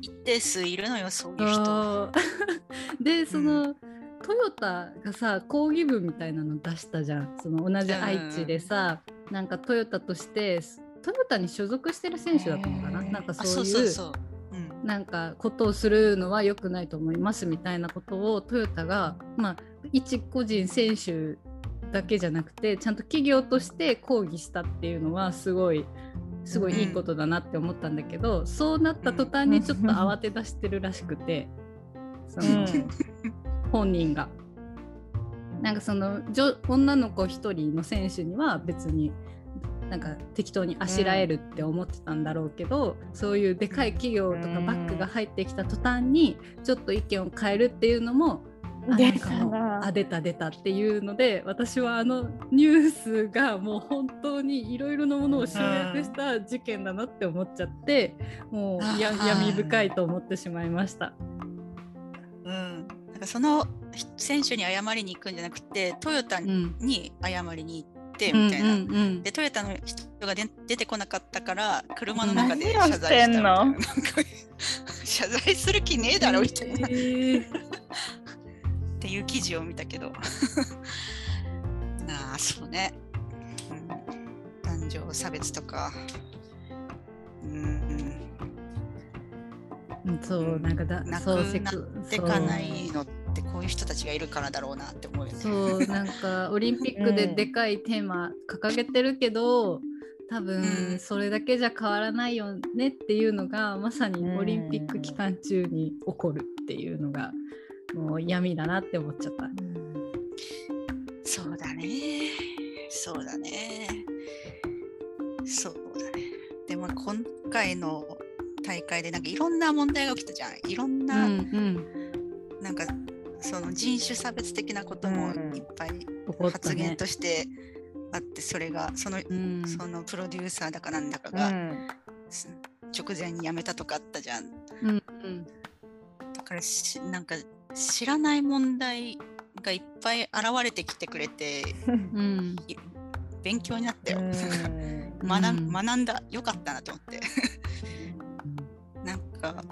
C: 一定数いるのよそういう人。
A: でその、トヨタがさ抗議文みたいなの出したじゃん。その同じ愛知でさ、なんかトヨタとしてトヨタに所属してる選手だったのかな？なんか
C: あ
A: そいう
C: そう。
A: なんかことをするのは良くないと思いますみたいなことをトヨタがまあ一個人選手だけじゃなくてちゃんと企業として抗議したっていうのはすごいすごいいいことだなって思ったんだけど、そうなった途端にちょっと慌て出してるらしくて、その本人が。なんかその女女の子一人の選手には別になんか適当にあしらえるって思ってたんだろうけど、そういうでかい企業とかバッグが入ってきた途端にちょっと意見を変えるっていうのもあなんかもうあ出た出たっていうので私はあのニュースがもう本当にいろいろなものを集約した事件だなって思っちゃってもうや闇深いと思ってしまいました。
C: うん、なんかその選手に謝りに行くんじゃなくてトヨタ
A: うん。
C: に謝りに行ってみたいな。でトヨタの人がで出てこなかったから車の中で謝罪したみた 謝罪する気ねえだろみたいな。っ
A: えー。
C: てっていう記事を見たけど。ああそうね、うん、男女差別とか。うん。
A: うんそうなんかだ
C: なくな
A: ク
C: ってかないのってこういう人たちがいるからだろうなって思うよね。
A: そうなんかオリンピックででかいテーマ掲げてるけど、多
C: う
A: 分
C: ん
A: それだけじゃ変わらないよねっていうのがまさにオリンピック期間中に起こるっていうのがもう闇だなって思っちゃった。
C: そうだね。そうだね。そうだね。でも今回の大会でなんかいろんな問題が起きたじゃん。いろん
A: う
C: な、
A: んうん、
C: なんかその人種差別的なこともいっぱい発言
A: ね。
C: としてあって、それがその,、
A: うん
C: そのプロデューサーだかなんだか
B: う
C: が直前に辞めたとかあったじゃん。
A: うんうん
C: だからしなんか知らない問題がいっぱい現れてきてくれて
A: うん。
C: い勉強になったよ。
B: うん。
C: 学学んだ。よかったなと思って。なんか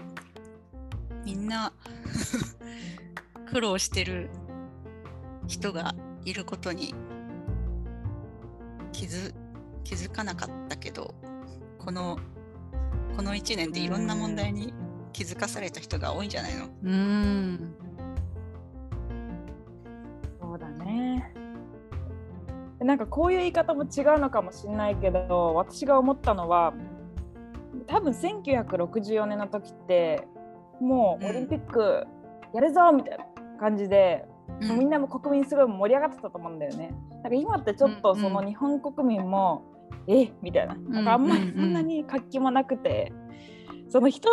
C: みんな 苦労してる人がいることに気づ気づかなかったけどこのこの1年でいろんな問題に気づかされた人が多いんじゃないの？
A: うん
B: なんかこういう言い方も違うのかもしれないけど私が思ったのは多分1964年の時ってもうオリンピックやるぞみたいな感じで、もうみんなも国民すごい盛り上がってたと思うんだよね。なんか今ってちょっとその日本国民も、え？みたいな。なんかあんまりそんなに活気もなくて、その人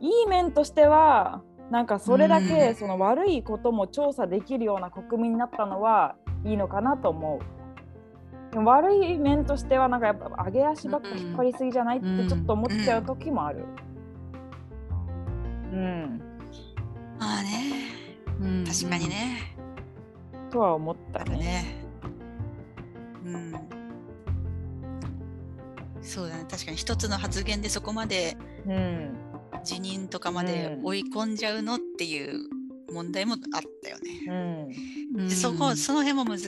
B: いい面としてはなんかそれだ
C: うん。
B: けその悪いことも調査できるような国民になったのはいいのかなと思う。でも悪い面としてはなんかやっぱ上げ足ばっか引っ張りすぎじゃないってちょっと思っちゃう時もある。うん、
C: まあね
A: うん
C: 確かにね、
B: とは思ったね。
C: ね。うん。そうだね。確かに一つの発言でそこまで
B: うん、
C: 辞任とかまで
B: うん
C: 追い込んじゃうのっていう問題もあったよね。
B: うん、
C: そこその辺も難し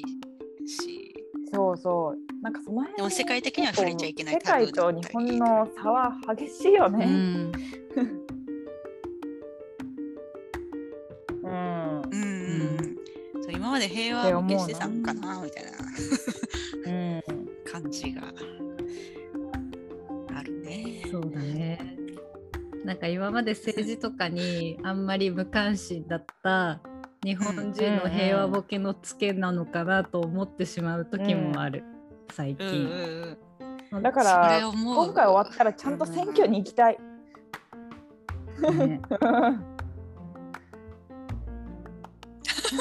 C: いし、
B: そうそう。なんかその辺
C: でも世界的には触れちゃいけない
B: 世界と日本の差は激しいよ
A: う
B: ね。
A: ん
B: うん、
C: うんうんうんそう今まで平和を消してたんかなみたいな
B: うん、
C: 感じがあるね。
A: そうだね。なんか今まで政治とかにあんまり無関心だった日本人の平和ボケのツケなのかなと思ってしまう時もある、最
C: うんうん
A: 近。
C: うん。
B: だから今回終わったらちゃんと選挙に行きたい。
A: ね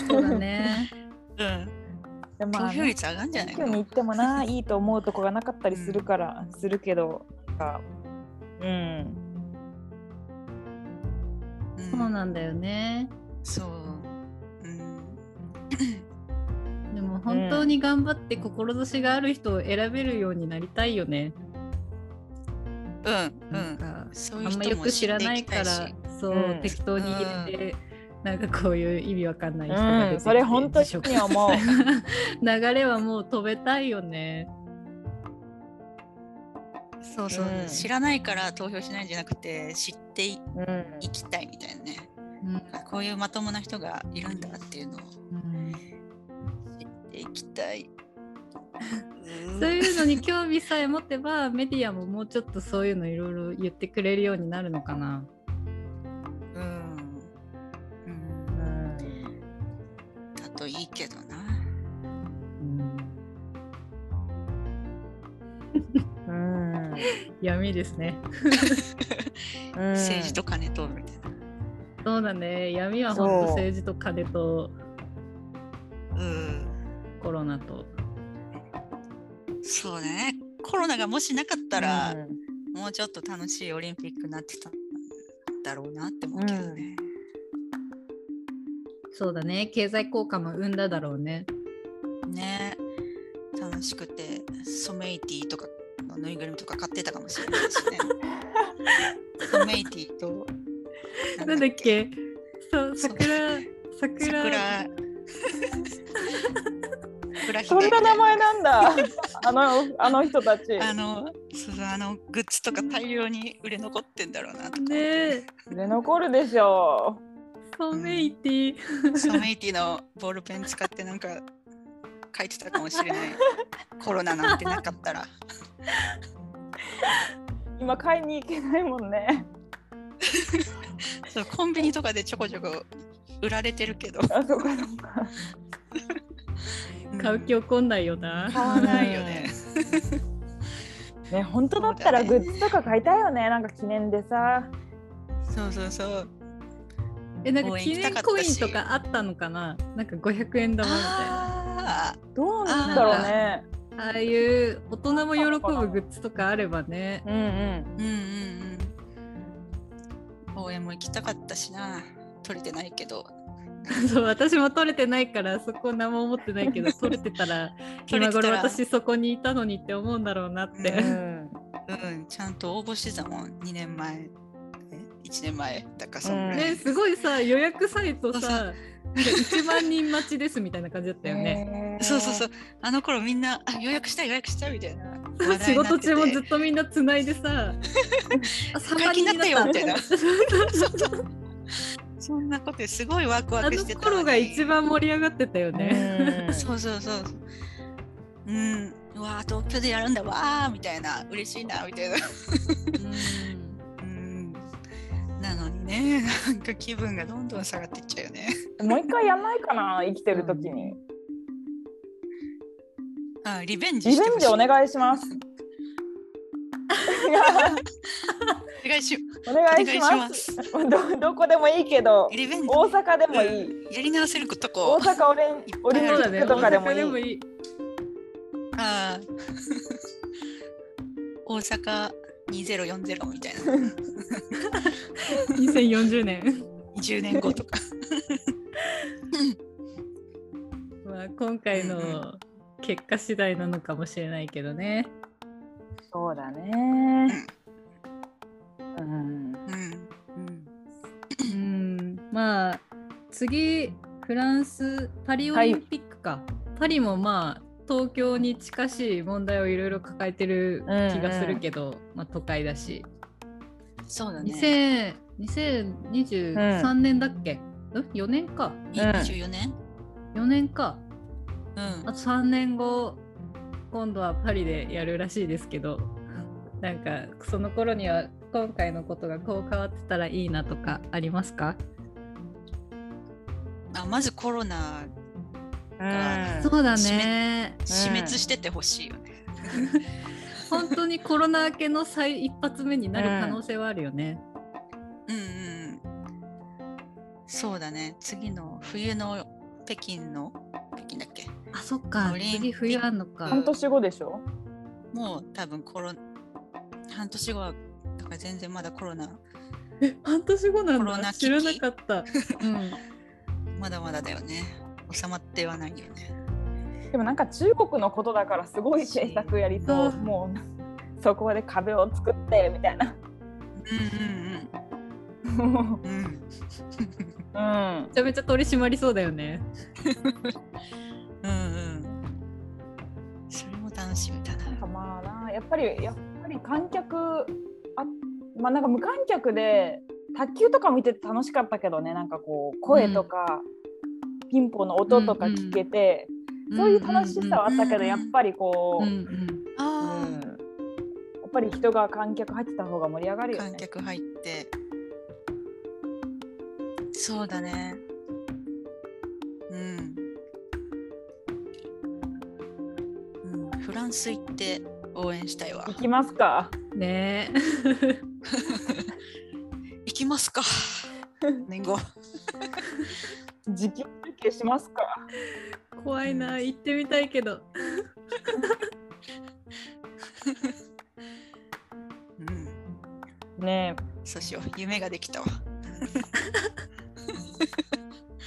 A: そうだね。
C: うん。
B: でまあね
C: 投票率上がんじゃないの
B: 選挙に行ってもないいと思うとこがなかったりするから、するけど、うん
A: そうなんだよね。
C: そう。うん。
A: でも本当に頑張って志がある人を選べるようになりたいよね。
C: うん。うん。う
A: あんまよく知らないいから。そう、
B: うん
A: 適当に入れて、なんかこういう意味わかんない人が出てきて、
B: うん、それ本当に思う。
A: 流れはもう飛べたいよね。
C: そうそう、
B: うん。
C: 知らないから投票しないんじゃなくて知っていきたいみたいなね。
A: うん。
C: こういうまともな人がいるんだっていうのを
A: うん。
C: 知っていきたい。う ん
A: そういうのに興味さえ持てばメディアももうちょっとそういうのいろいろ言ってくれるようになるのかな。闇ですね。
B: う ん
C: 政治と金とみたいな。
A: そうだね。闇は本当政治と金と
C: うん
A: コロナと。
C: そうね。コロナがもしなかったら、
B: うん
C: もうちょっと楽しいオリンピックになってたんだろうなって思うけどね。
A: そうだね。経済効果も生んだだろうね。
C: ね楽しくてソメイティとかのぬいぐるみとか買ってたかもしれないしね。ソメイティと
A: なんだっけ。そう桜桜。
C: 桜。桜
B: そんな名前なんだ。あのあの人たち。
C: あのそうあのグッズとか大量に売れ残ってんだろうなと
A: ねえ。
B: で残るでしょ
A: ソメイティ。
C: ソメイティのボールペン使ってなんか書いてたかもしれない。コロナなんてなかったら。
B: う。今買いに行けないもんね。
C: そうコンビニとかでちょこちょこ売られてるけど
B: あそこそこ
A: 買う気起こんないよな。
C: 買わないよね。
B: ね本当だったらグッズとか買いたいよね。なんか記念でさ。
C: そうそうそう
A: え、なんか記念コイン
C: し
A: とかあったのかな？なんか500円玉みたいな。
C: あ
B: どうなんだろうね。
A: ああいう大人も喜ぶグッズとかあればね。
B: うんうん。
C: ーうんうんうん。応援も行きたかったしな。取れてないけど。
A: そう私も取れてないからそこ何も思ってないけど 取れてたら
C: 取れてたら。
A: 今頃私そこにいたのにって思うんだろうなって。
B: うん。
C: うん。ちゃんと応募してたもん。2年前。え？1年前だからそんぐらい、
A: ねすごいさ予約サイトさ1万人待ちですみたいな感じだったよね。
C: そうそうそう。あの頃みんなあ予約したい予約したいみたいな。
A: 仕事中もずっとみんなつないでさ。あ3万人にな
C: ったよみたいなそんなことですごいワクワ
A: あの
C: クしてた
A: 頃が一番盛り上がってたよね。
B: うん。
C: そうそうそう。うん。うわー東京でやるんだ。わーみたいな。嬉しいなみたいな。うんなのにねなんか気分がどんどん下がっていっちゃうよね
B: もう一回やんないかな生きてる時に。
C: あリベンジ
B: リベンジお願いします。
C: お願いし
B: お願いします。
C: し
B: どどこでもいいけど、大阪でもいい。
C: やり直せると
B: 大
C: こ
B: 阪オレンオリンピとかでもいい。
A: いい。
C: あー大阪 2040みたいな
A: 2040年。
C: 20年後とか
A: まあ今回の結果次第なのかもしれないけどね。
B: そうだね。うん。
C: うん
A: うん、まあ次フランスパリオリンピックか、パリもまあ東京に近しい問題をいろいろ抱えてる気がするけど、まあ都会だし、
C: そうだね。
A: 2000 2023年だっけ、ん、4年か。
C: 24年
A: ？4年か。
C: うん。
A: あと3年後今度はパリでやるらしいですけど なんかその頃には今回のことがこう変わってたらいいなとかありますか？
C: あまずコロナ
B: うん
A: そうだね
C: 死滅しててほしいよね。
A: 本当にコロナ明けの最一発目になる可能性はあるよね。
C: うんうん。そうだね。次の冬の北京の北京だっけ？
A: あそっか次冬あんのか。
B: 半年後でしょ？
C: もう多分コロ半年後はだから全然まだコロナ
A: え半年後なん
C: コロナ
A: 知らなかった。うん、
C: まだまだだよね。収まってはないよね。
B: でもなんか中国のことだからすごい政策やりそうもうそこで壁を作ってみたいな
C: うんうんうん。うん。
B: うん
A: めちゃめちゃ取り締まりそうだよね。
C: うんうん。それも楽しみだな。
B: なんかまあなやっぱりやっぱり観客あまあなんか無観客で卓球とか見てて楽しかったけどねなんかこう声とか、ピンポンの音とか聞けて、そういう楽しさはあったけど、
C: うんうん
B: やっぱりこう、
A: うんうん
C: あ
B: うんやっぱり人が観客入ってた方が盛り上がる
C: あ、
B: よね
C: 観。客入って。そうだね。うん。うん、フランス行って応援したいわ
B: 行。きますか？
A: ね
C: 行きますか。年後。
B: 実況中継しますか？
A: え怖いな行ってみたいけど。
C: うん。
B: ね
C: そうしよう。夢ができたわ。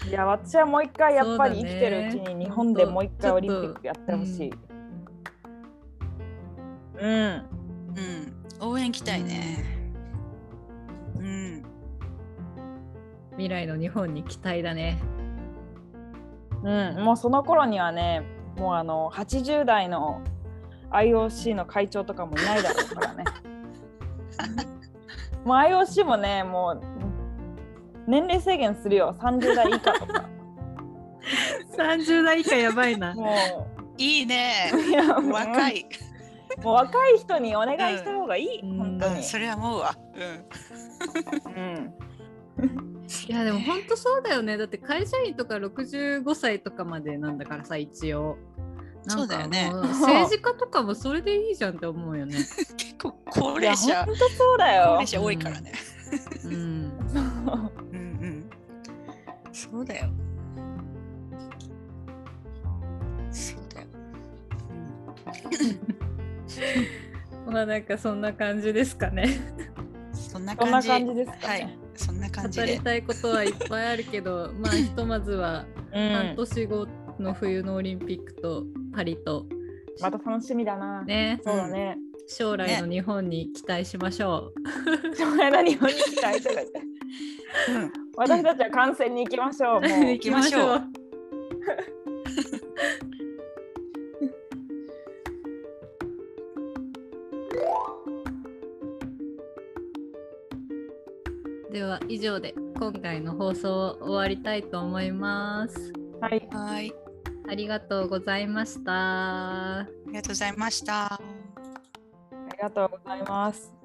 B: えいや私はもう一回やっぱり生きてるうちに日本でもう一回オリンピックやってほしい。うん。
C: うん。応援行きたいね。うん。
A: 未来の日本に期待だね。
B: うん、もうその頃にはね、もうあの80代の IOC の会長とかもいないだろうからね。もう IOC もね、もう年齢制限するよ、30代以下とか。
A: 30代以下やばいな。
B: も
C: いいね
B: う、いや
C: 若い、
B: もう若い人にお願いした方がいい、
A: うん
C: うん、
B: 本当に。
C: それは思うわ、うん、
B: うん
A: いやでも本当そうだよね。だって会社員とか65歳とかまでなんだからさ一応。なんか
C: そうだよね
A: 政治家とかもそれでいいじゃんって思うよね。
C: 結構高齢者
B: 本当そうだ
C: 高
B: よ
C: 齢。者多いからね、
A: うん。
C: うん うんそうだよそうだよ、
A: まあなんかそんな感じですかね。
C: うん、そんな感じ
B: な感じですか
C: は
B: ね
C: い。そんな感じで
A: 語りたいことはいっぱいあるけど、まあひとまずは半年後の冬のオリンピックとパリと
B: また楽しみだな。
A: ね
B: そうだね。
A: 将来の日本に期待しましょう。
B: 将来の日本に期待してて。
C: うん
B: 私たちは観戦に行きましょう。もう
A: 行きましょう。では以上で今回の放送を終わりたいと思います。
B: はい。
C: はい
A: ありがとうございました。
C: ありがとうございました
B: ありがとうございます。